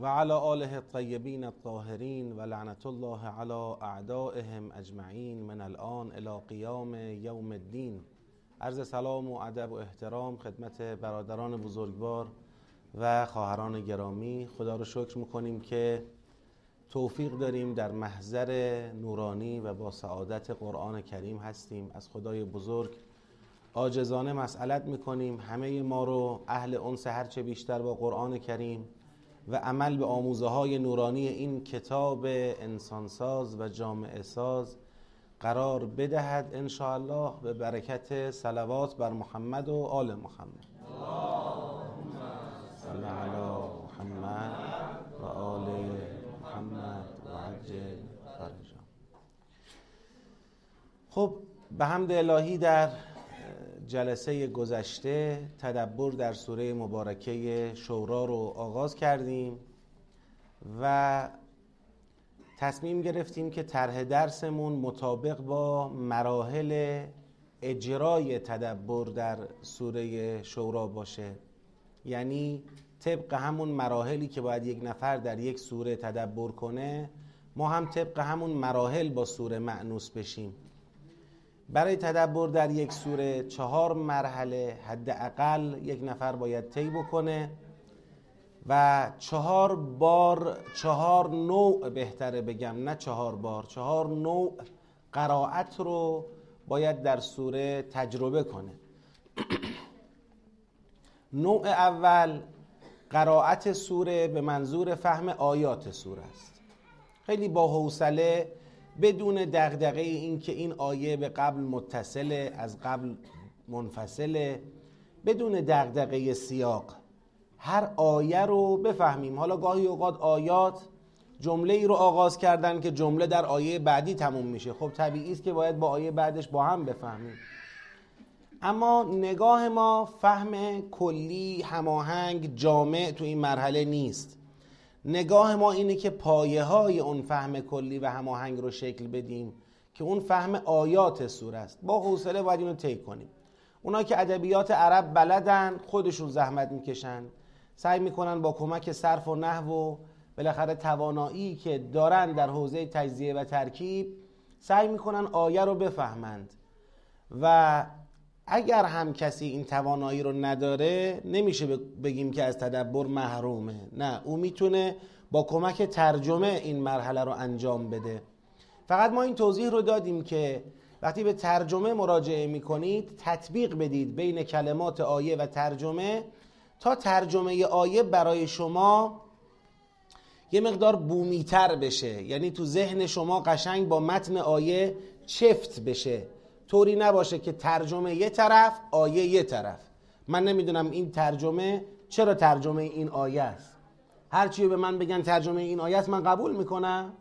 و علی آله الطیبین الطاهرین و لعنت الله علی اعدائهم اجمعین من الان الى قیام یوم الدین. عرض سلام و ادب و احترام خدمت برادران بزرگوار و خواهران گرامی. خدا رو شکر می‌کنیم که توفیق داریم در محضر نورانی و با سعادت قرآن کریم هستیم. از خدای بزرگ آجزانه مسئلت می‌کنیم. همه ما رو اهل انس هرچه بیشتر با قرآن کریم و عمل به آموزه های نورانی این کتاب انسانساز و جامعه ساز قرار بدهد ان الله به برکت صلوات بر محمد و آل محمد. صلی علی محمد و آل محمد و عجل خب به حمد الهی در جلسه گذشته تدبر در سوره مبارکه شورا رو آغاز کردیم و تصمیم گرفتیم که طرح درسمون مطابق با مراحل اجرای تدبر در سوره شورا باشه. یعنی طبق همون مراحلی که باید یک نفر در یک سوره تدبر کنه ما هم طبق همون مراحل با سوره معنوس بشیم. برای تدبر در یک سوره چهار مرحله حداقل یک نفر باید طی بکنه و چهار بار چهار نوع بهتره بگم نه چهار بار چهار نوع قرائت رو باید در سوره تجربه کنه. نوع اول قرائت سوره به منظور فهم آیات سوره است. خیلی با حوصله بدون دغدغه این که این آیه به قبل متصله از قبل منفصله. بدون دغدغه سیاق. هر آیه رو بفهمیم. حالا گاهی اوقات آیات جمله ای رو آغاز کردن که جمله در آیه بعدی تموم میشه. خب طبیعی است که باید با آیه بعدش با هم بفهمیم. اما نگاه ما فهم کلی هماهنگ جامع تو این مرحله نیست. نگاه ما اینه که پایه های اون فهم کلی و هماهنگ رو شکل بدیم که اون فهم آیات سوره است. با حوصله باید اینو طی کنیم. اونا که ادبیات عرب بلدن خودشون زحمت می‌کشن. سعی می‌کنن با کمک صرف و نحو و بالاخره توانایی که دارن در حوزه تجزیه و ترکیب سعی می‌کنن آیه رو بفهمند. و اگر هم کسی این توانایی رو نداره نمیشه بگیم که از تدبر محرومه. نه او می‌تونه با کمک ترجمه این مرحله رو انجام بده. فقط ما این توضیح رو دادیم که وقتی به ترجمه مراجعه می‌کنید تطبیق بدید بین کلمات آیه و ترجمه تا ترجمه آیه برای شما یه مقدار بومیتر بشه. یعنی تو ذهن شما قشنگ با متن آیه چفت بشه. طوری نباشه که ترجمه یه طرف آیه یه طرف. من نمی‌دونم این ترجمه چرا ترجمه این آیه است. هرچی به من بگن ترجمه این آیه است من قبول می‌کنم.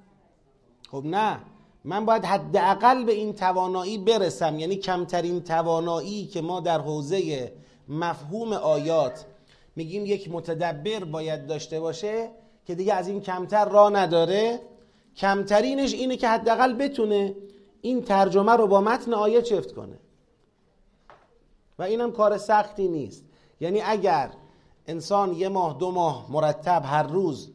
خب نه. من باید حداقل به این توانایی برسم یعنی کمترین توانایی که ما در حوزه مفهوم آیات میگیم یک متدبر باید داشته باشه که دیگه از این کمتر را نداره. کمترینش اینه که حداقل بتونه این ترجمه رو با متن آیه چفت کنه. و اینم کار سختی نیست. یعنی اگر انسان یه ماه دو ماه مرتب هر روز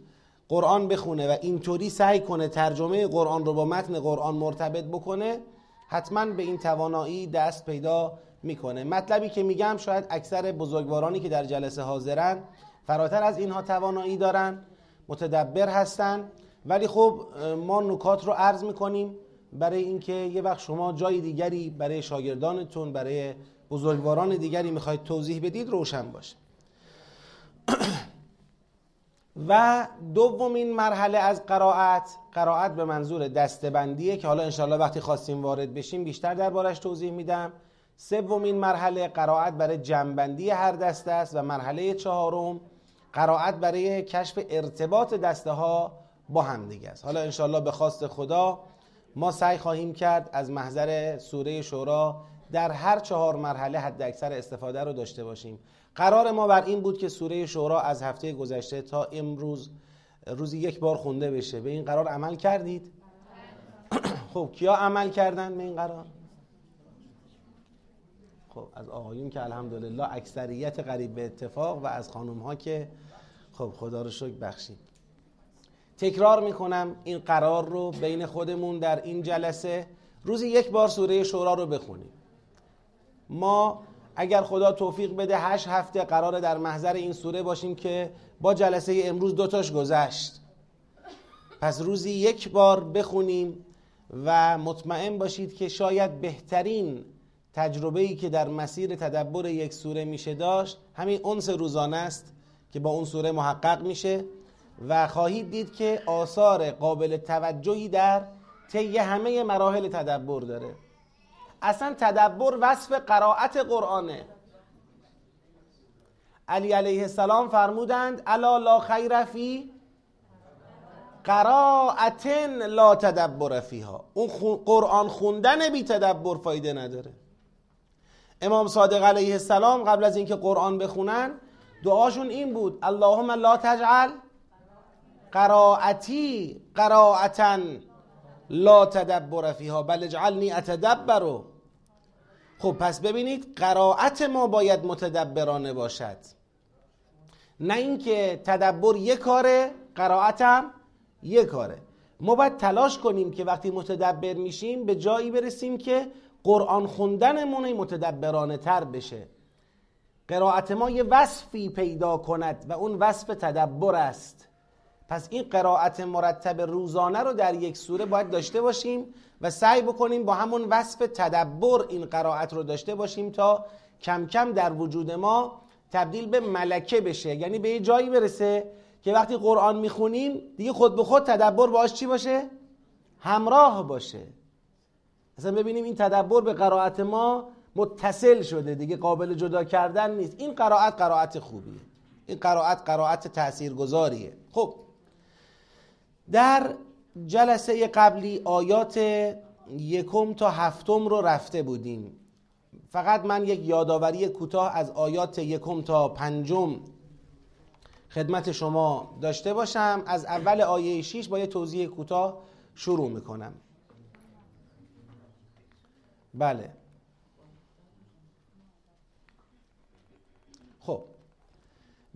قرآن بخونه و اینطوری سعی کنه ترجمه قرآن رو با متن قرآن مرتبط بکنه حتما به این توانایی دست پیدا می‌کنه. مطلبی که میگم شاید اکثر بزرگوارانی که در جلسه حاضرن فراتر از اینها توانایی دارن متدبر هستن. ولی خب ما نکات رو عرض می‌کنیم. برای اینکه یه وقت شما جای دیگری برای شاگردانتون برای بزرگواران دیگری می‌خواید توضیح بدید روشن باشه. و دومین مرحله از قرائت قرائت به منظور دستبندیه که حالا انشالله وقتی خواستیم وارد بشیم بیشتر دربارش توضیح میدم. سومین مرحله قرائت برای جنبندی هر دسته است و مرحله چهارم قرائت برای کشف ارتباط دسته ها با هم دیگه است. حالا انشالله به خواست خدا ما سعی خواهیم کرد از محضر سوره شورا در هر چهار مرحله حد اکثر استفاده رو داشته باشیم قرار ما بر این بود که سوره شورا از هفته گذشته تا امروز روزی یک بار خونده بشه به این قرار عمل کردید؟ خب کیا عمل کردن به این قرار؟ خب از آقایون که الحمدلله اکثریت قریب به اتفاق و از خانم ها که خب خدا رو شکر بخشید تکرار می‌کنم این قرار رو بین خودمون در این جلسه. روزی یک بار سوره شورا رو بخونیم. ما اگر خدا توفیق بده هشت هفته قراره در محضر این سوره باشیم که با جلسه امروز دوتاش گذشت. پس روزی یک بار بخونیم و مطمئن باشید که شاید بهترین تجربه ای که در مسیر تدبر یک سوره میشه داشت همین اونس روزانه است که با اون سوره محقق میشه. و خواهید دید که آثار قابل توجهی در طی همه مراحل تدبر داره. اصلا تدبر وصف قرائت قرآنه. علی علیه السلام فرمودند الا لا خیر فی قرائتن لا تدبر فیها. اون قرآن خوندن بی تدبر فایده نداره. امام صادق علیه السلام قبل از اینکه قرآن بخونن دعاشون این بود اللهم لا تجعل قرائتی قرائتا لا تدبر فیها بل اجعلنی اتدبرو. خب پس ببینید قرائت ما باید متدبرانه باشد. نه اینکه تدبر یک کاره قرائتم یک کاره. ما باید تلاش کنیم که وقتی متدبر میشیم به جایی برسیم که قرآن خوندنمون متدبرانه تر بشه. قرائت ما یه وصفی پیدا کند و اون وصف تدبر است. پس این قرائت مرتب روزانه رو در یک سوره باید داشته باشیم و سعی بکنیم با همون وصف تدبر این قرائت رو داشته باشیم تا کم کم در وجود ما تبدیل به ملکه بشه. یعنی به یه جایی برسه که وقتی قرآن می‌خونیم دیگه خود به خود تدبر باش چی باشه؟ همراه باشه. اصلا ببینیم این تدبر به قرائت ما متصل شده دیگه قابل جدا کردن نیست. این قرائت قرائت خوبیه. این قرائت قرائت تاثیرگذاریه خب در جلسه قبلی آیات یکم تا هفتم رو رفته بودیم. فقط من یک یادآوری کوتاه از آیات یکم تا پنجم خدمت شما داشته باشم. از اول آیه 6 با یه توضیح کوتاه شروع می‌کنم. بله. خب.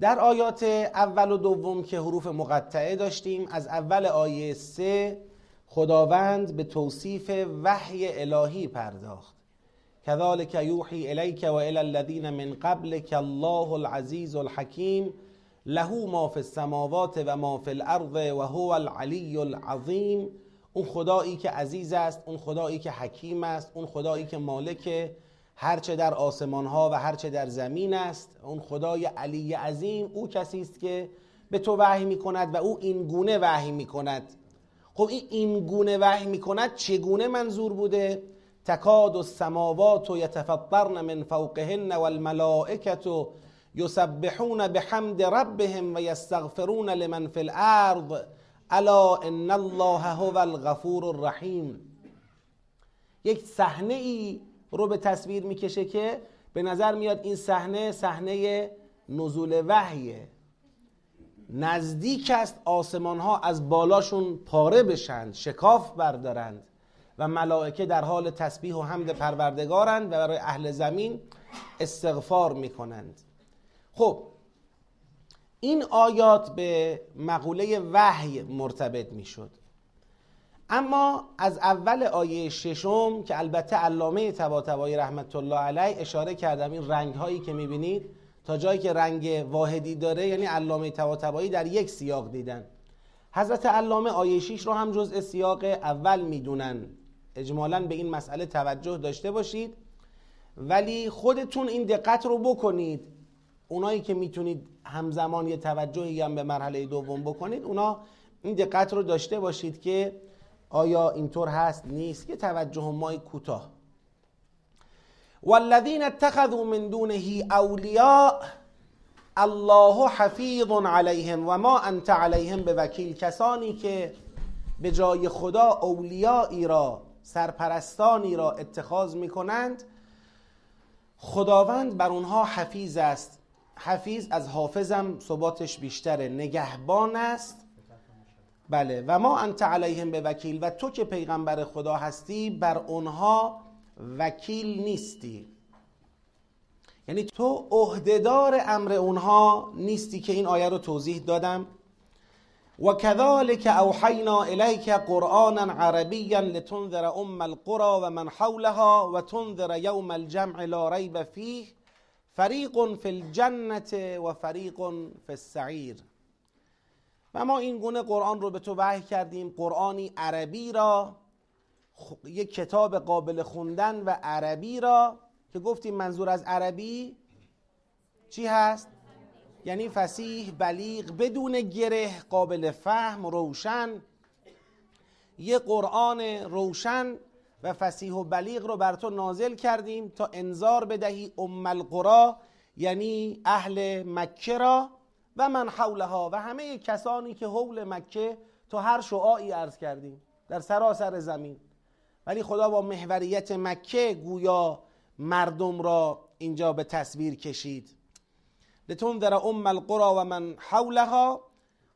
در آیات اول و دوم که حروف مقطعه داشتیم از اول آیه سه خداوند به توصیف وحی الهی پرداخت. یوحی الیک و الی الذین من قبلک الله العزیز الحکیم له ما فی السماوات و ما فی الارض و هو العلی العظیم. اون خدایی که عزیز است اون خدایی که حکیم است اون خدایی که مالک هرچه در آسمان ها و هرچه در زمین است اون خدای علی عظیم او کسی است که به تو وحی می کند و او این گونه وحی می کند خب این این گونه وحی می کند چگونه منظور بوده؟ تکاد السماوات یتفطرن من فوقهن والملائکه یسبحون بحمد ربهم و یستغفرون لمن فی الارض. الا ان الله هو الغفور الرحیم. یک صحنه ای رو به تصویر می‌کشه که به نظر میاد این صحنه صحنه نزول وحیه. نزدیک است آسمان ها از بالاشون پاره بشند شکاف بردارند و ملائکه در حال تسبیح و حمد پروردگارند و برای اهل زمین استغفار می‌کنند. خب این آیات به مقوله وحی مرتبط می‌شد. اما از اول آیه ششم که البته علامه تباتبایی رحمت الله علیه اشاره کردم این رنگ هایی که می‌بینید تا جایی که رنگ واحدی داره یعنی علامه تباتبایی در یک سیاق دیدن. حضرت علامه آیه 6 رو هم جزء سیاق اول می‌دونن. اجمالا به این مسئله توجه داشته باشید. ولی خودتون این دقت رو بکنید. اونایی که می‌تونید همزمان یه توجهی هم به مرحله دوم بکنید اونا این دقت رو داشته باشید که آیا اینطور هست؟ نیست. یه توجه مای کوتاه. والذین اتخذوا من دونه اولیاء الله حفیظ علیهم و ما انت علیهم به وکیل. کسانی که به جای خدا اولیایی را سرپرستانی را اتخاذ می کنند خداوند بر اونها حفیظ است. حفیظ از حافظم ثباتش بیشتره. نگهبان است. بله. و ما انت علیهم به وکیل و تو که پیغمبر خدا هستی بر اونها وکیل نیستی. یعنی تو عهدهدار امر اونها نیستی که این آیه رو توضیح دادم. و کذالک اوحینا الیک قرآنا عربیا لتنذر ام القرى و من حولها و تنذر یوم الجمع لا ریب فیه فریق فی الجنة و فریق فی السعیر. و ما این گونه قرآن رو به تو وحی کردیم قرآنی عربی را یک کتاب قابل خوندن و عربی را که گفتیم منظور از عربی چی هست؟ یعنی فسیح بلیغ بدون گره قابل فهم روشن یه قرآن روشن و فسیح و بلیغ رو بر تو نازل کردیم تا انذار بدهی ام القرا یعنی اهل مکه را و من حولها و همه کسانی که حول مکه تو هر شعاعی عرض کردیم در سراسر زمین. ولی خدا با محوریت مکه گویا مردم را اینجا به تصویر کشید. در ام القرى و من حولها.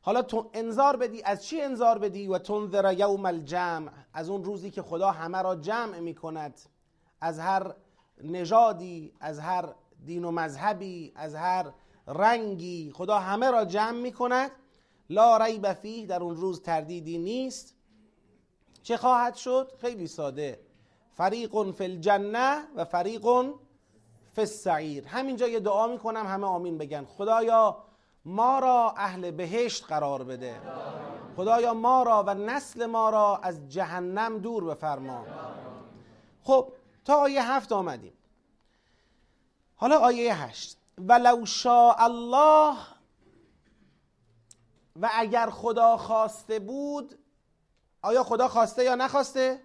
حالا تو انذار بدی از چی انذار بدی؟ و تنذر یوم الجمع. از اون روزی که خدا همه را جمع می کند از هر نژادی از هر دین و مذهبی از هر رنگی خدا همه را جمع می کند لا ریب فیه در اون روز تردیدی نیست. چه خواهد شد؟ خیلی ساده. فریق فی الجنه و فریق فی السعیر. همینجا یه دعا می‌کنم همه آمین بگن. خدایا ما را اهل بهشت قرار بده. خدایا ما را و نسل ما را از جهنم دور بفرما. خب تا آیه هفت آمدیم. حالا آیه هشت. ولو شاء الله و اگر خدا خواسته بود آیا خدا خواسته یا نخواسته؟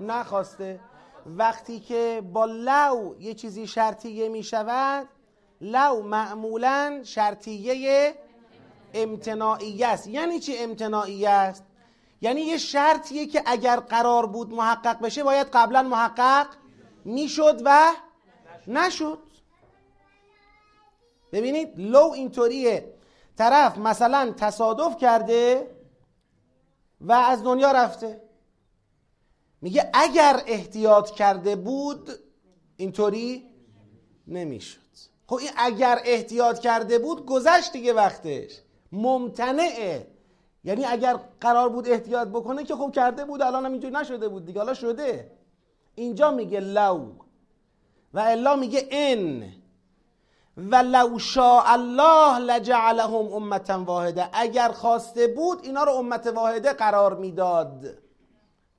نخواسته وقتی که با لو یه چیزی شرطیه می شود لو معمولا شرطیه امتناعیه است یعنی چی امتناعیه است؟ یعنی یه شرطیه که اگر قرار بود محقق بشه باید قبلا محقق می‌شد و نشد ببینید لو اینطوریه. طرف مثلا تصادف کرده و از دنیا رفته. میگه اگر احتیاط کرده بود اینطوری نمی‌شد. خب این اگر احتیاط کرده بود گذشت دیگه وقتش. ممتنعه. یعنی اگر قرار بود احتیاط بکنه که خب کرده بود الان هم اینجوری نشده بود دیگه. حالا شده. اینجا میگه لو. و الا میگه ان. و لو شاء الله لجعلهم امتا واحده اگر خواسته بود اینا رو امت واحده قرار می‌داد.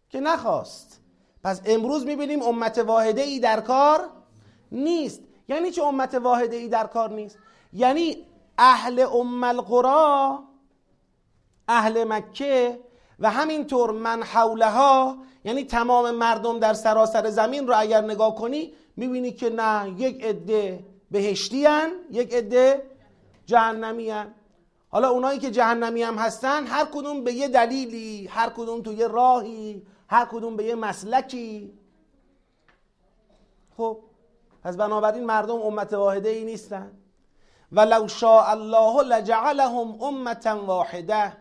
که نخواست. پس امروز می‌بینیم امت واحده ای در کار نیست. یعنی چه امت واحده ای در کار نیست؟ یعنی اهل ام القرا اهل مکه و همینطور من حولها یعنی تمام مردم در سراسر زمین رو اگر نگاه کنی می‌بینی که نه یک عده بهشتی هن، یک عده جهنمی هن. حالا اونایی که جهنمی هم هستن هر کدوم به یه دلیلی هر کدوم تو یه راهی هر کدوم به یه مسلکی. خب پس بنابراین مردم امت واحده ای نیستن. ولو شاء الله لجعلهم امتا واحده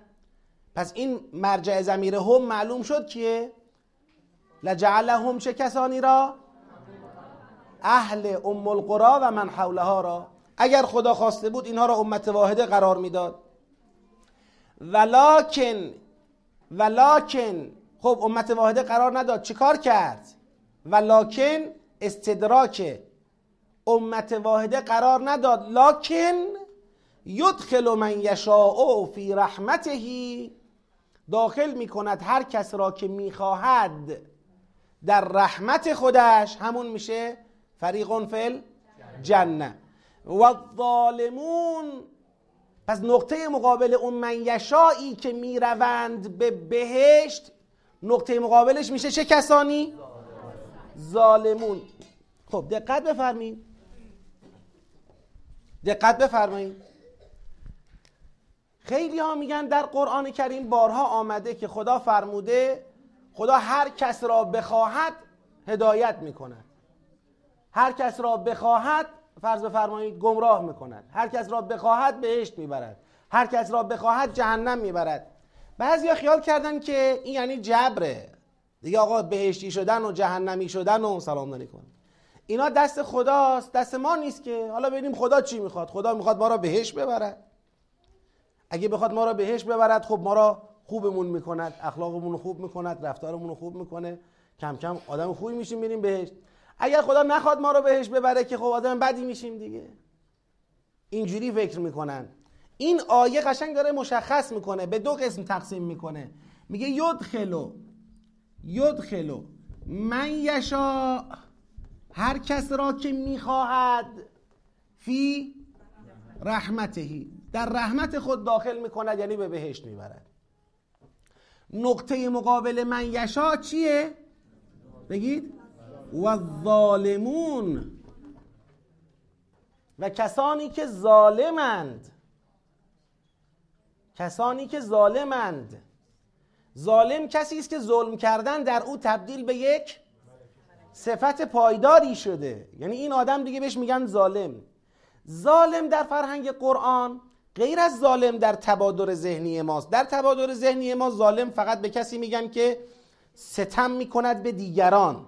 پس این مرجع زمیر هم معلوم شد کیه؟ لجعلهم چه کسانی را؟ اهل ام القرا و من حولها را اگر خدا خواسته بود اینها را امت واحده قرار می‌داد. ولکن ولکن خب امت واحده قرار نداد چیکار کرد؟ ولکن استدراک امت واحده قرار نداد. لکن یدخل من یشاء فی رحمته داخل می‌کند هر کس را که می‌خواهد در رحمت خودش همون میشه فریق فل جنه. و ظالمون پس نقطه مقابل اون من یشایی که می‌روند به بهشت نقطه مقابلش میشه چه کسانی؟ ظالمون. خب دقت بفرمایید. دقت بفرمایید. خیلی ها میگن در قرآن کریم بارها آمده که خدا فرموده خدا هر کس را بخواهد هدایت می‌کند. هر کس را بخواهد فرض بفرمایید گمراه می‌کند. هر کس را بخواهد بهشت می‌برد. هر کس را بخواهد جهنم می‌برد. بعضیا خیال کردن که این یعنی جبره. دیگه آقا بهشتی شدن و جهنمی شدن و سلام علیکم. اینا دست خداست. دست ما نیست که. حالا ببینیم خدا چی می‌خواد. خدا می‌خواد ما را بهش ببرد. اگه بخواد ما را بهش ببرد خب ما را خوبمون می‌کند اخلاقمون رو خوب می‌کند رفتارمون رو خوب می‌کنه. کم کم آدم خوبی میشیم میریم بهش اگر خدا نخواد ما رو بهش ببره که خب آدم بدی میشیم دیگه. اینجوری فکر می‌کنن. این آیه قشنگ داره مشخص می‌کنه به دو قسم تقسیم می‌کنه. میگه یدخلو یدخلو من یشا هر کس را که می‌خواهد فی رحمتهی در رحمت خود داخل می‌کند یعنی به بهشت می‌برد. نقطه مقابل من یشا چیه؟ بگید. و ظالمون و کسانی که ظالمند. کسانی که ظالمند. ظالم کسی است که ظلم کردن در او تبدیل به یک صفت پایداری شده. یعنی این آدم دیگه بهش میگن ظالم. ظالم در فرهنگ قرآن غیر از ظالم در تبادر ذهنی ماست. در تبادر ذهنی ما ظالم فقط به کسی میگن که ستم می‌کند به دیگران.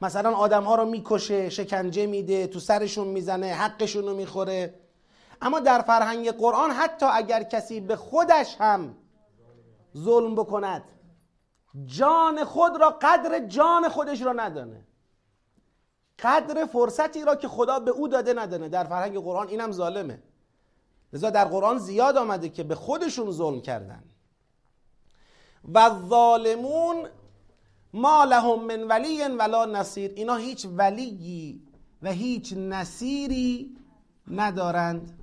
مثلا آدم ها رو می‌کشه شکنجه میده تو سرشون می‌زنه حقشون رو می‌خوره. اما در فرهنگ قرآن حتی اگر کسی به خودش هم ظلم بکند جان خود را قدر جان خودش را ندانه. قدر فرصتی را که خدا به او داده ندانه. در فرهنگ قرآن اینم ظالمه. لذا در قرآن زیاد آمده که به خودشون ظلم کردن. و ظالمون ما لهم من ولی ولا نصیر. اینا هیچ ولیی و هیچ نصیری ندارند.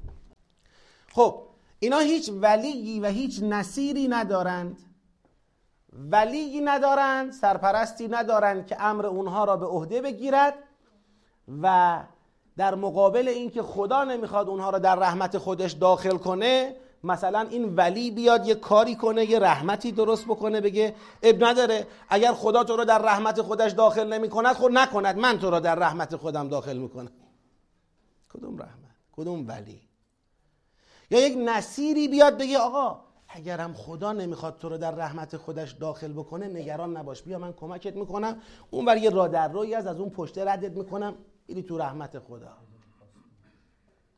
خب اینا هیچ ولیی و هیچ نصیری ندارند. ولیی ندارند سرپرستی ندارند که امر اونها را به عهده بگیرد و در مقابل اینکه خدا نمی‌خواد اونها را در رحمت خودش داخل کنه مثلا این ولی بیاد یه کاری کنه یه رحمتی درست بکنه بگه اب نداره. اگر خدا تو رو در رحمت خودش داخل نمی کند خود نکند. من تو رو در رحمت خودم داخل می‌کنم. کدوم رحمت؟ کدوم ولی؟ یا یک نصیری بیاد بگه آقا اگرم خدا نمی‌خواد تو رو در رحمت خودش داخل بکنه نگران نباش. بیا من کمکت می‌کنم. اون بر یه را در روی از از اون پشته ردت می‌کنم. ایری تو رحمت خدا.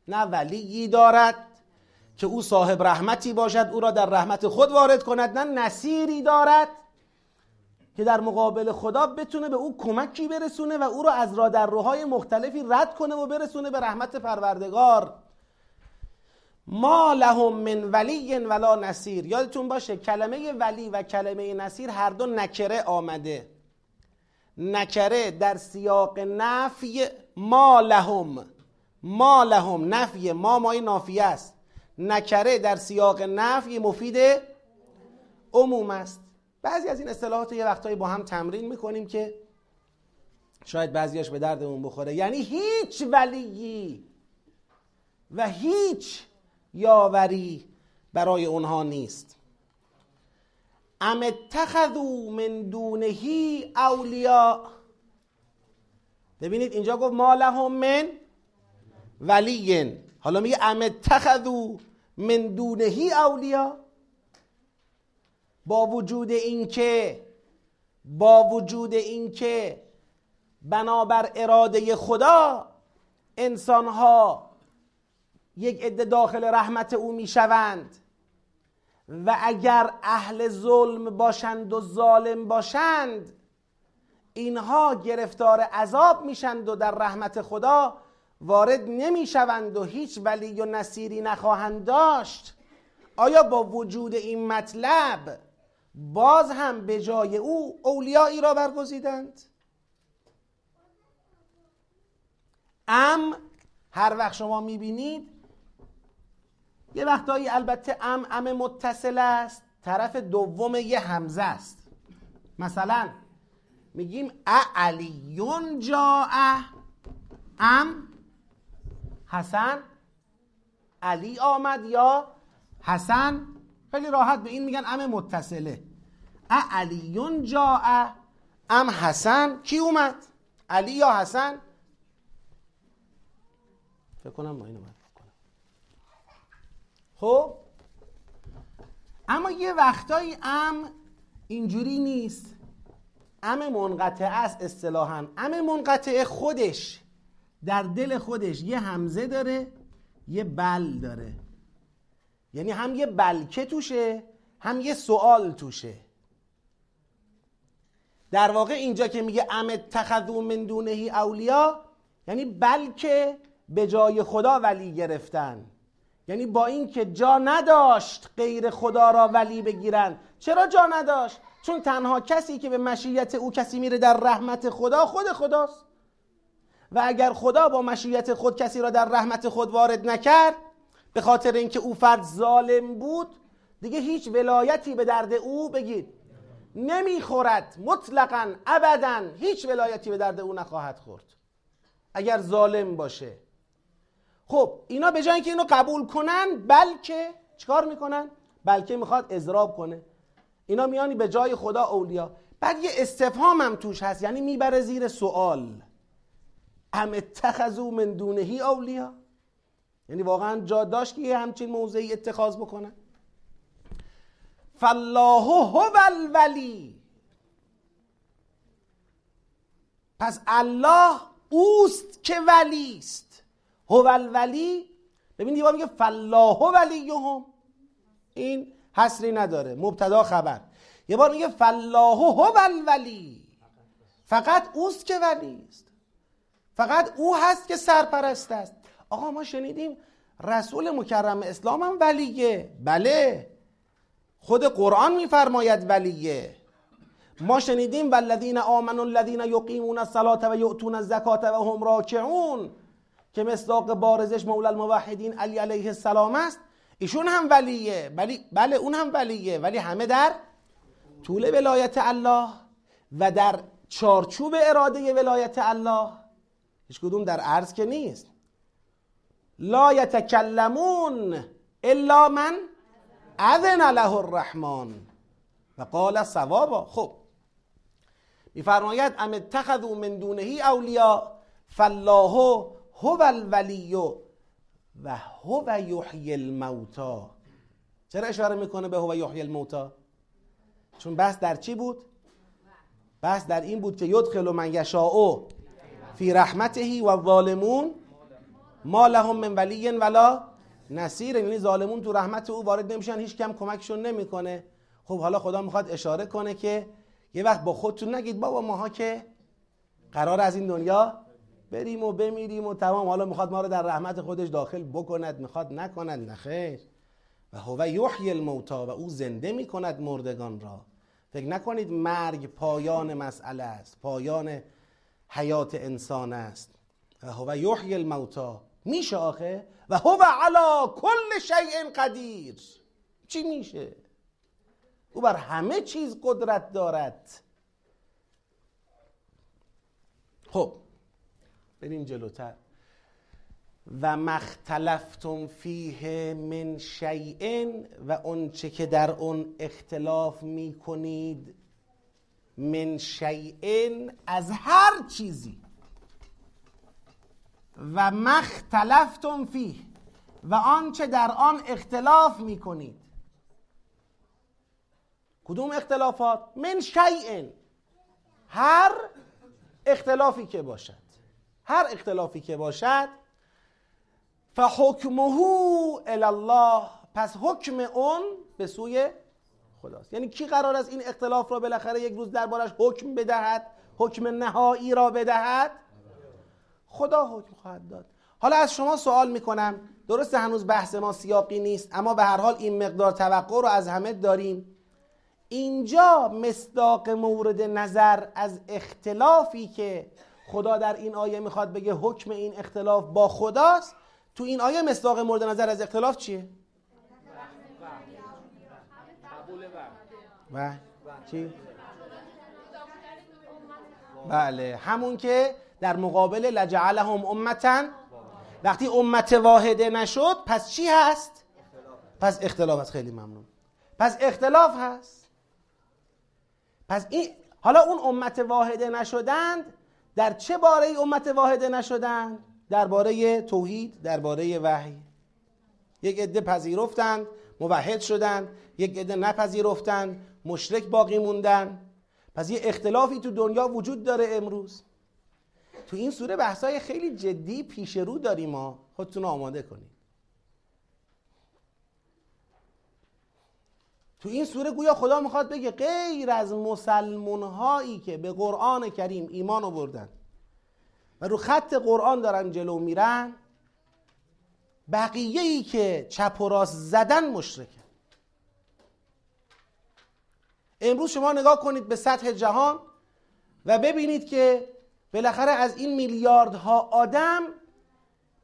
نه ولیی دارد. که او صاحب رحمتی باشد او را در رحمت خود وارد کند. نه نصیری دارد که در مقابل خدا بتونه به او کمکی برسونه و او را از را در روهای مختلفی رد کنه و برسونه به رحمت پروردگار. ما لهم من ولی ولا نصیر. یادتون باشه کلمه ولی و کلمه نصیر هر دو نکره آمده. نکره در سیاق نفی ما لهم. ما لهم. نفی ما مای نافیه است. نکره در سیاق نفی مفید عموم است. بعضی از این اصطلاحات یه وقتایی با هم تمرین می‌کنیم که شاید بعضیاش به دردمون بخوره. یعنی هیچ ولیی و هیچ یاوری برای اونها نیست. ام اتخذو من دونهی اولیا ببینید اینجا گفت ما لهم من ولین. حالا میگه ام اتخذو من دونهی اولیا. با وجود اینکه با وجود اینکه بنابر اراده خدا انسانها یک عده داخل رحمت او می‌شوند و اگر اهل ظلم باشند و ظالم باشند اینها گرفتار عذاب میشند و در رحمت خدا وارد نمی‌شوند و هیچ ولی و نصیری نخواهند داشت. آیا با وجود این مطلب باز هم به جای او اولیایی را برگزیدند؟ ام هر وقت شما می‌بینید یه وقتایی البته ام ام متصل است طرف دوم یه همزه است. مثلا میگیم ا علیون جا ام حسن علی آمد یا حسن؟ خیلی راحت به این میگن ام متصله. ا علیون جا ام حسن. کی اومد؟ علی یا حسن؟ فکر کنم ما این اومد. خب؟ اما یه وقتایی ام اینجوری نیست. ام منقطع است اصطلاحا. ام منقطع خودش. در دل خودش یه همزه داره یه بل داره. یعنی هم یه بلکه توشه هم یه سوال توشه. در واقع اینجا که میگه ام اتخذو من دونهی اولیا یعنی بلکه به جای خدا ولی گرفتن. یعنی با اینکه جا نداشت غیر خدا را ولی بگیرن. چرا جا نداشت؟ چون تنها کسی که به مشیت او کسی میره در رحمت خدا خود خداست. و اگر خدا با مشیت خود کسی را در رحمت خود وارد نکرد به خاطر اینکه او فرد ظالم بود دیگه هیچ ولایتی به درد او بگید. نمی‌خورد مطلقا ابدا هیچ ولایتی به درد او نخواهد خورد. اگر ظالم باشه. خب اینا به جای اینکه اینو قبول کنن بلکه چیکار می‌کنن؟ بلکه می‌خواد اضراب کنه. اینا میانی به جای خدا اولیا. بعد یه استفهام هم توش هست یعنی می‌بره زیر سوال. ام اتخذو من دونهی اولیا. یعنی واقعا جا داشت که یه همچین موضعی اتخاذ بکنن. فالله هو الولی. پس الله اوست که ولی است. هو الولی. ببین دیوار میگه فالله ولیهم. این حسری نداره مبتدا خبر. یه بار میگه فالله هو الولی. فقط اوست که ولی است. فقط او هست که سرپرست است. آقا ما شنیدیم رسول مکرم اسلام هم ولیه. بله. خود قرآن میفرماید ولیه. ما شنیدیم والذین آمنوا الذین یقیمون الصلاة و یؤتون الزکات و هم راکعون که مصداق بارزش مولا الموحدین علی علیه السلام است. ایشون هم ولیه. بلی بله اون هم ولیه. ولی همه در طول ولایت الله و در چارچوب اراده ولایت الله هیچ کدوم در عرض که نیست. لا یتکلمون الا من اذن له الرحمن. و قال ثوابا. خب. میفرماید ام اتخذوا من دونه اولیا فالله هو الولی و هو یحیی الموتا چرا اشاره می‌کنه به هو یحیی الموتا چون بحث در چی بود؟ بحث در این بود که یدخل من یشاء. فی رحمته و ظالمون ما لهم من ولی ولا نصیر. یعنی ظالمون تو رحمت او وارد نمیشن هیچ کم کمکشون نمی‌کنه. خب حالا خدا می‌خواد اشاره کنه که یه وقت با خودتون نگید بابا ماها که قرار از این دنیا بریم و بمیریم و تمام. حالا می‌خواد ما رو در رحمت خودش داخل بکند می‌خواد نکند. نخیر و هو یحیی الموتا و او زنده می‌کند مردگان را. فکر نکنید مرگ پایان مسئله است. پایان حیات انسان است. و هو یحیی الموتا میشه آخه؟ و هو علا کل شیء قدیر. چی میشه؟ او بر همه چیز قدرت دارد. خب بریم جلوتر. و مختلفتم فیه من شیء و اونچه که در اون اختلاف می‌کنید من شیء از هر چیزی. و مختلفتم فیه. و آنچه در آن اختلاف می‌کنید. کدوم اختلافات؟ من شیء هر اختلافی که باشد. هر اختلافی که باشد فحکمه الی الله. پس حکم اون به سوی خداست. یعنی کی قرار است این اختلاف را بالاخره یک روز دربارش حکم بدهد؟ حکم نهایی را بدهد؟ خدا حکم خواهد داد. حالا از شما سوال می‌کنم. درست هنوز بحث ما سیاقی نیست اما به هر حال این مقدار توقع رو از همه داریم. اینجا مصداق مورد نظر از اختلافی که خدا در این آیه می‌خواد بگه حکم این اختلاف با خداست. تو این آیه مصداق مورد نظر از اختلاف چیه؟ و چی؟ بله همون که در مقابل لجعلهم امتا وقتی امت واحده نشد پس چی هست؟ پس اختلاف هست خیلی ممنون پس اختلاف هست پس این حالا اون امت واحده نشدند در چه باره امت واحده نشدند؟ درباره توحید درباره وحی یک عده پذیرفتند موحد شدند یک عده نپذیرفتند مشرک باقی موندن. پس یه اختلافی تو دنیا وجود داره امروز. تو این سوره بحثای خیلی جدی پیش رو داریم ما. خودتون آماده کنید. تو این سوره گویا خدا می‌خواد بگه غیر از مسلمون هایی که به قرآن کریم ایمان آوردن و رو خط قرآن دارن جلو میرن بقیه ای که چپ و راست زدن مشرکن. امروز شما نگاه کنید به سطح جهان و ببینید که بالاخره از این میلیاردها آدم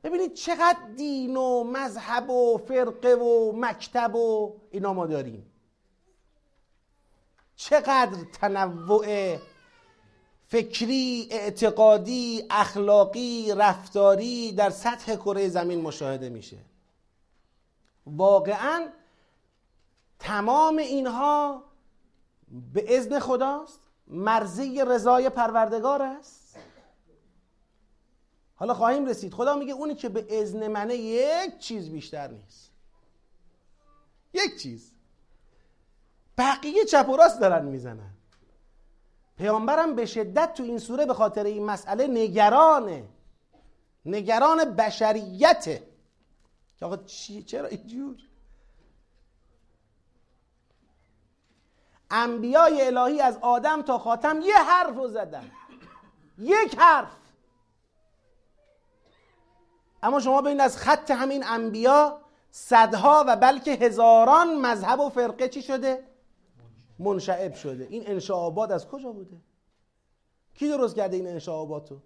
ببینید چقدر دین و مذهب و فرقه و مکتب و اینا ما داریم. چقدر تنوع فکری، اعتقادی، اخلاقی، رفتاری در سطح کره زمین مشاهده میشه. واقعا تمام اینها به اذن خداست. مرزی رضای پروردگار است. حالا خواهیم رسید. خدا میگه اونی که به اذن منه یک چیز بیشتر نیست. یک چیز. بقیه چپ و راست دارن می‌زنن. پیامبرم به شدت تو این سوره به خاطر این مسئله نگرانه. نگران بشریته. که آقا چرا اینجور؟ انبیای الهی از آدم تا خاتم یه حرف رو زدن. یک حرف. اما شما ببینید از خط همین انبیا صدها و بلکه هزاران مذهب و فرقه چی شده؟ منشعب شده. این انشاءاباد از کجا بوده؟ کی درست کرده این انشاءاباد رو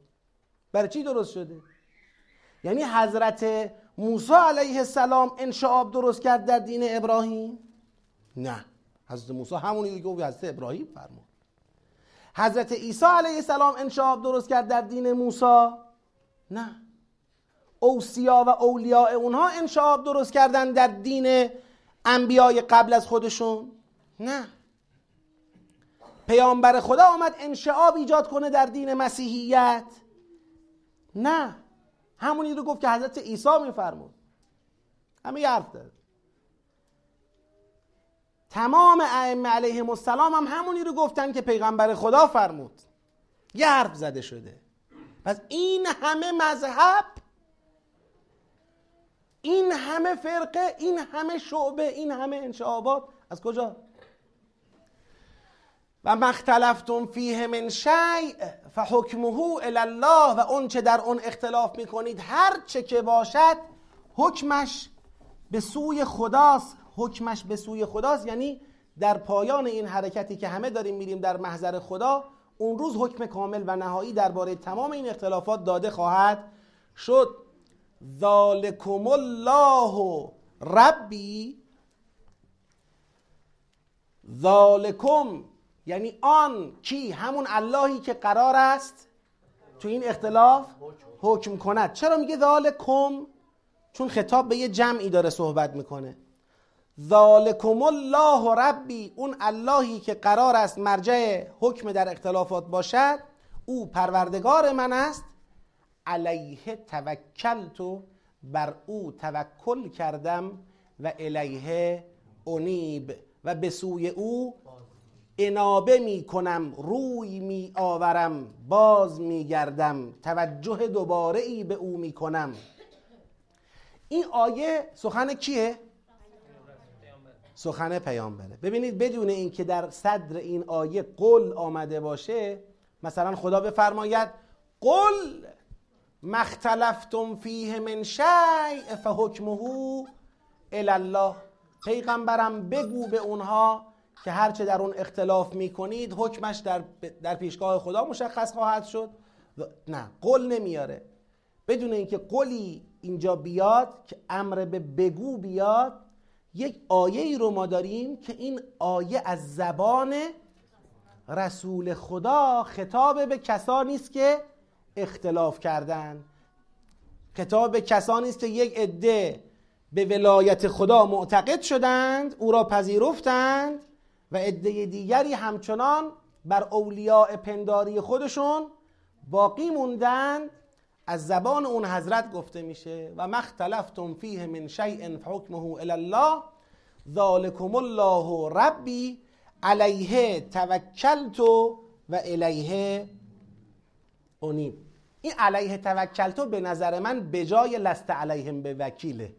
برای چی درست شده؟ یعنی حضرت موسی علیه السلام انشعاب درست کرد در دین ابراهیم؟ نه. حضرت موسی همونی که حضرت ابراهیم فرمود. حضرت عیسی علیه السلام انشعاب درست کرد در دین موسی؟ نه. اوسیا و اولیاء اونها انشعاب درست کردن در دین انبیای قبل از خودشون؟ نه. پیامبر خدا آمد انشعاب ایجاد کنه در دین مسیحیت؟ نه. همونی رو گفت که حضرت عیسی میفرمود. همه یه حرف داره. تمام ائمه علیهم السلام هم همونی رو گفتن که پیغمبر خدا فرمود. یه حرف زده شده. پس این همه مذهب این همه فرقه این همه شعبه این همه انشعابات از کجا؟ و مختلفتم فیه من شیء فحکمه الی الله و اون چه در اون اختلاف می‌کنید هر چه که باشد حکمش به سوی خداست. حکمش به سوی خداست. یعنی در پایان این حرکتی که همه داریم میریم در محضر خدا اون روز حکم کامل و نهایی درباره تمام این اختلافات داده خواهد شد. ذالکم الله ربی. ذالکم یعنی آن کی همون اللهی که قرار است تو این اختلاف حکم کند. چرا میگه ذالکم؟ چون خطاب به یه جمعی داره صحبت می‌کنه. ذالکم الله ربی اون اللهی که قرار است مرجع حکم در اختلافات باشد او پروردگار من است. علیه توکلت بر او توکل کردم و الیه انیب. و به سوی او انابه می کنم روی می آورم باز می گردم توجه دوباره ای به او می کنم. این آیه سخن کیه؟ سخن پیامبره ببینید بدون اینکه در صدر این آیه قل آمده باشه مثلا خدا بفرماید قل مختلفتم فیه من شیء فحکمه الی الله پیغمبرم بگو به اونها که هرچه در اون اختلاف می‌کنید حکمش در, در پیشگاه خدا مشخص خواهد شد. نه قل نمیاره. بدون اینکه قلی اینجا بیاد که امر به بگو بیاد یک آیه ای رو ما داریم که این آیه از زبان رسول خدا خطاب به کسانی است که اختلاف کردن. خطاب به کسانی است که یک عده به ولایت خدا معتقد شدند او را پذیرفتند و عده دیگری همچنان بر اولیاء پنداری خودشون باقی موندند از زبان اون حضرت گفته میشه و مختلفتم فیه من شیء فحکمه الی الله ذالکم الله ربی علیه توکلت و الیه انیب. این علیه توکلتو به نظر من به جای لست علیهم به وکیله.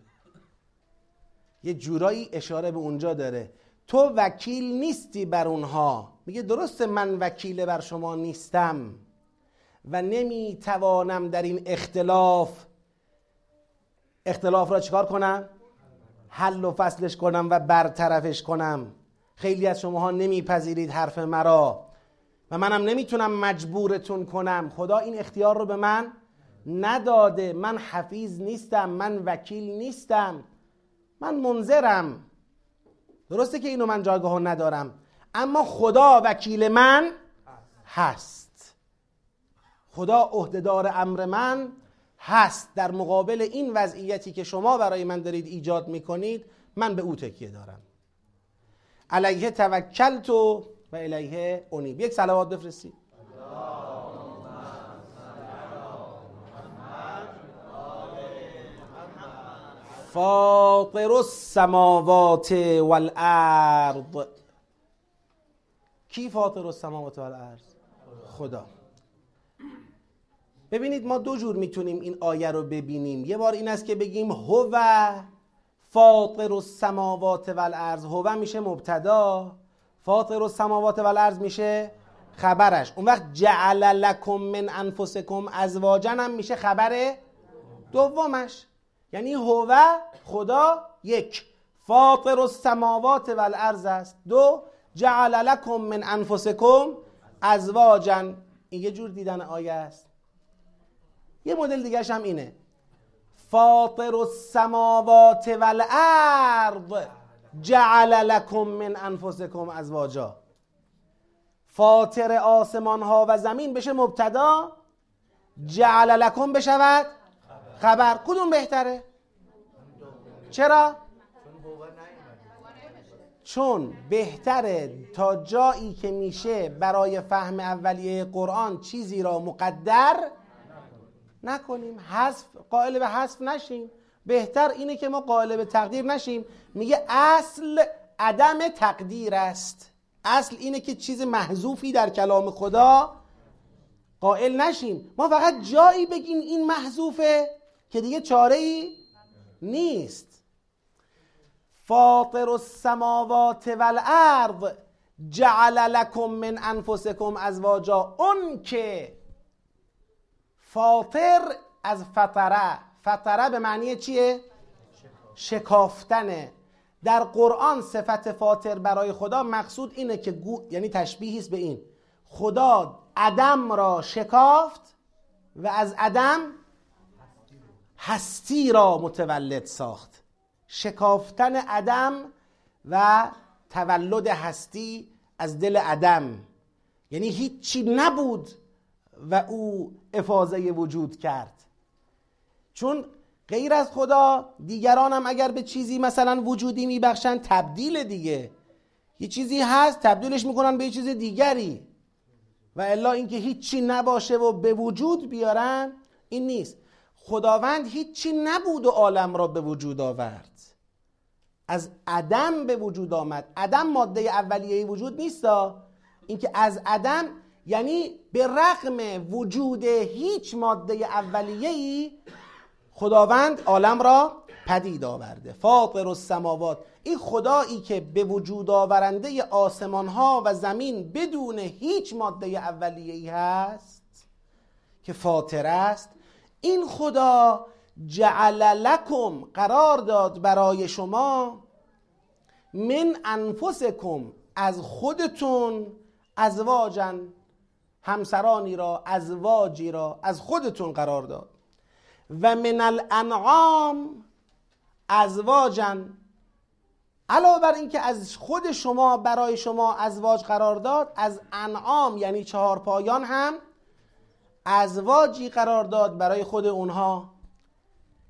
یه جورایی اشاره به اونجا داره. تو وکیل نیستی بر اونها. میگه درسته من وکیل بر شما نیستم. و نمی‌توانم در این اختلاف اختلاف را چیکار کنم؟ حل و فصلش کنم و برطرفش کنم. خیلی از شماها نمیپذیرید حرف مرا و منم نمی‌تونم مجبورتون کنم. خدا این اختیار رو به من نداده. من حفیظ نیستم من وکیل نیستم. من منظرم. درسته که اینو من جایگاه ندارم. اما خدا وکیل من هست. خدا عهدهدار امر من هست. در مقابل این وضعیتی که شما برای من دارید ایجاد می‌کنید من به او تکیه دارم. علیه توکلت و الیه اونیب یک صلوات بفرستید. فاطر السماوات والارض. کی فاطر السماوات والارض؟ خدا. ببینید ما دو جور می‌تونیم این آیه رو ببینیم. یه بار این است که بگیم هو فاطر السماوات والارض. هو میشه مبتدا فاطر السماوات والارض میشه خبرش. اون وقت جعل لکم من انفسکم ازواجا هم میشه خبر دومش. یعنی هو خدا یک. فاطر السماوات والارض است. دو جعل لکم من انفسکم ازواجا. این یه جور دیدن آیه است. یه مدل دیگه هم اینه. فاطر السماوات والارض جعل لکم من انفسکم ازواجا. فاطر آسمان ها و زمین بشه مبتدا جعل لکم بشود خبر. کدوم بهتره؟ چرا؟ چون بهتره تا جایی که میشه برای فهم اولیه قرآن چیزی را مقدر نکنیم حذف قائل به حذف نشیم. بهتر اینه که ما قائل به تقدیر نشیم. میگه اصل عدم تقدیر است. اصل اینه که چیز محذوفی در کلام خدا قائل نشیم. ما فقط جایی بگیم این محذوفه که دیگه چاره ای نیست. فاطر السماوات والارض جعل لكم من انفسكم ازواجا. اون که فاطر از فطره. فطره به معنی چیه؟ شکافتنه. در قرآن صفت فاطر برای خدا مقصود اینه که گو... یعنی تشبیهی است به این. خدا عدم را شکافت و از عدم هستی را متولد ساخت. شکافتن عدم و تولد هستی از دل عدم. یعنی هیچی نبود و او افاظه وجود کرد. چون غیر از خدا دیگران هم اگر به چیزی مثلا وجودی میبخشن تبدیل دیگه. یه چیزی هست تبدیلش می‌کنن به یه چیز دیگری. و الا اینکه هیچی نباشه و به وجود بیارن این نیست. خداوند هیچی نبود و عالم را به وجود آورد. از عدم به وجود آمد. عدم ماده اولیه وجود نیستا اینکه از عدم یعنی به رغم وجود هیچ ماده اولیه‌ای خداوند عالم را پدید آورده. فاطر السماوات. این خدایی که به وجود آورنده آسمان ها و زمین بدون هیچ ماده اولیه‌ای هست که فاطر است این خدا جعل لکم قرار داد برای شما من انفسکم از خودتون ازواجن همسرانی را ازواجی را از خودتون قرار داد. و من الانعام ازواجن. علاوه بر اینکه از خود شما برای شما ازواج قرار داد از انعام یعنی چهار پایان هم ازواجی قرار داد برای خود اونها.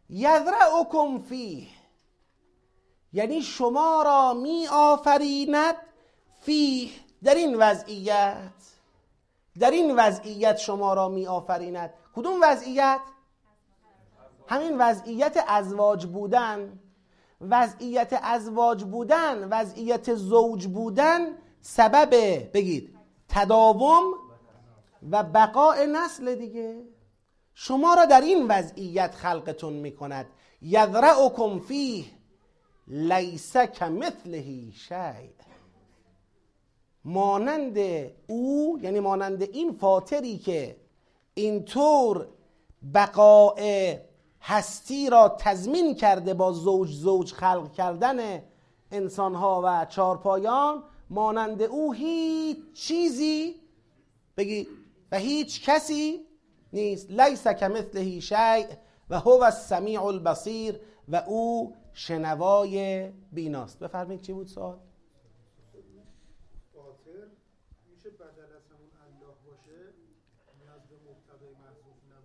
یذرعکم فیه. یعنی شما را می آفریند فیه. در این وضعیت در این وضعیت شما را می آفریند. کدوم وضعیت؟ همین وضعیت ازواج بودن. وضعیت ازواج بودن وضعیت زوج بودن سبب بگید تداوم و بقاء نسل دیگه. شما را در این وضعیت خلقتون می‌کند یذرعکم فیه لیس کمثله شیء. مانند او یعنی مانند این فاطری که اینطور بقاء هستی را تضمین کرده با زوج زوج خلق کردن انسانها و چارپایان مانند او هیچ چیزی بگی و هیچ کسی نیست. لیس کمثله شیء و هو السمیع البصیر و او شنوای بیناست. بفرمایید چی بود سوال؟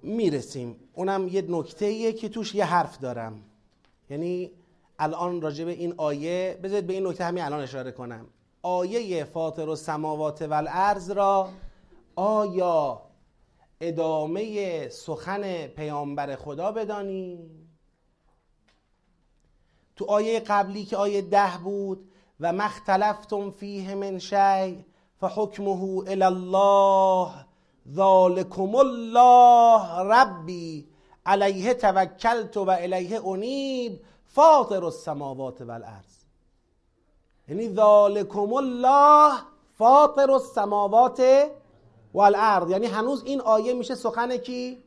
می‌رسیم. اونم یه نکته که توش یه حرف دارم. یعنی الان راجع به این آیه بذارید به این نکته همین الان اشاره کنم. آیه فاطر و سماوات و الارض را آیا ادامه سخن پیامبر خدا بدانیم تو آیه قبلی که آیه ده بود و مختلفتم فیه من شی فحکمه الی الله ذالکم الله ربی علیه توکلت و الیه انیب فاطر السماوات والارض. یعنی ذالکم الله فاطر السماوات والارض. یعنی هنوز این آیه میشه سخن کی؟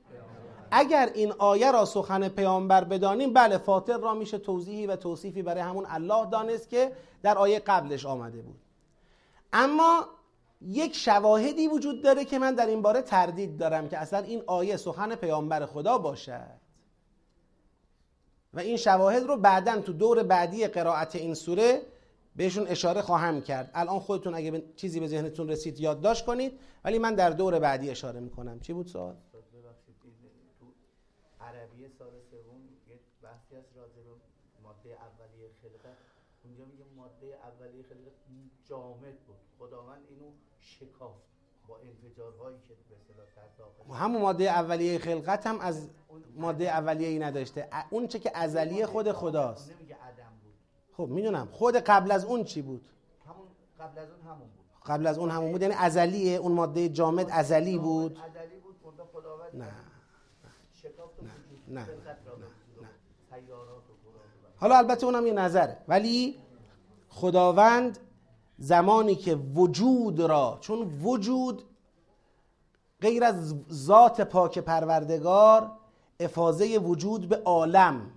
اگر این آیه را سخن پیامبر بدانیم بله فاطر را میشه توضیحی و توصیفی برای همون الله دانست که در آیه قبلش آمده بود. اما یک شواهدی وجود داره که من در این باره تردید دارم که اصلا این آیه سخن پیامبر خدا باشد. و این شواهد رو بعدا تو دور بعدی قرائت این سوره بهشون اشاره خواهم کرد. الان خودتون اگه چیزی به ذهنتون رسید یادداشت کنید. ولی من در دور بعدی اشاره می‌کنم. چی بود سوال؟ سال جامد بود. خداوند اینو شکافت با انفجارهایی که به اصطلاح همون ماده اولیه خلقت هم از ماده اولیه ای نداشته. اون چه که ازلیه خود خداست. نمیگه عدم بود. خب می‌دونم. خود قبل از اون چی بود؟ همون قبل از اون همون بود. قبل از اون همون بود. یعنی ازلیه. اون ماده جامد ازلی بود. ازلی بود. خداوند نه. نه. نه, حالا البته اونم یه نظره. ولی خداوند زمانی که وجود را چون وجود غیر از ذات پاک پروردگار افاظه وجود به عالم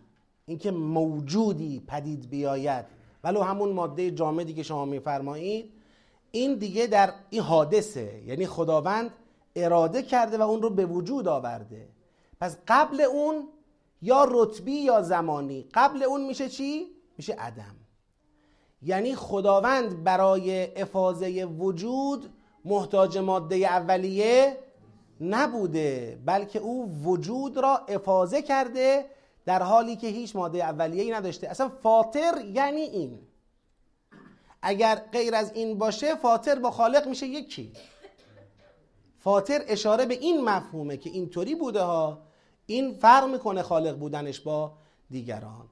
اینکه موجودی پدید بیاید. ولو همون ماده جامدی که شما میفرمایید این دیگه در این حادثه. یعنی خداوند اراده کرده و اون رو به وجود آورده. پس قبل اون یا رتبی یا زمانی. قبل اون میشه چی؟ میشه عدم. یعنی خداوند برای افاظه وجود محتاج ماده اولیه نبوده بلکه او وجود را افاظه کرده در حالی که هیچ ماده اولیه ای نداشته. اصلا فاطر یعنی این. اگر غیر از این باشه فاطر با خالق میشه یکی. فاطر اشاره به این مفهومه که اینطوری بوده ها. این فرق می‌کنه خالق بودنش با دیگران.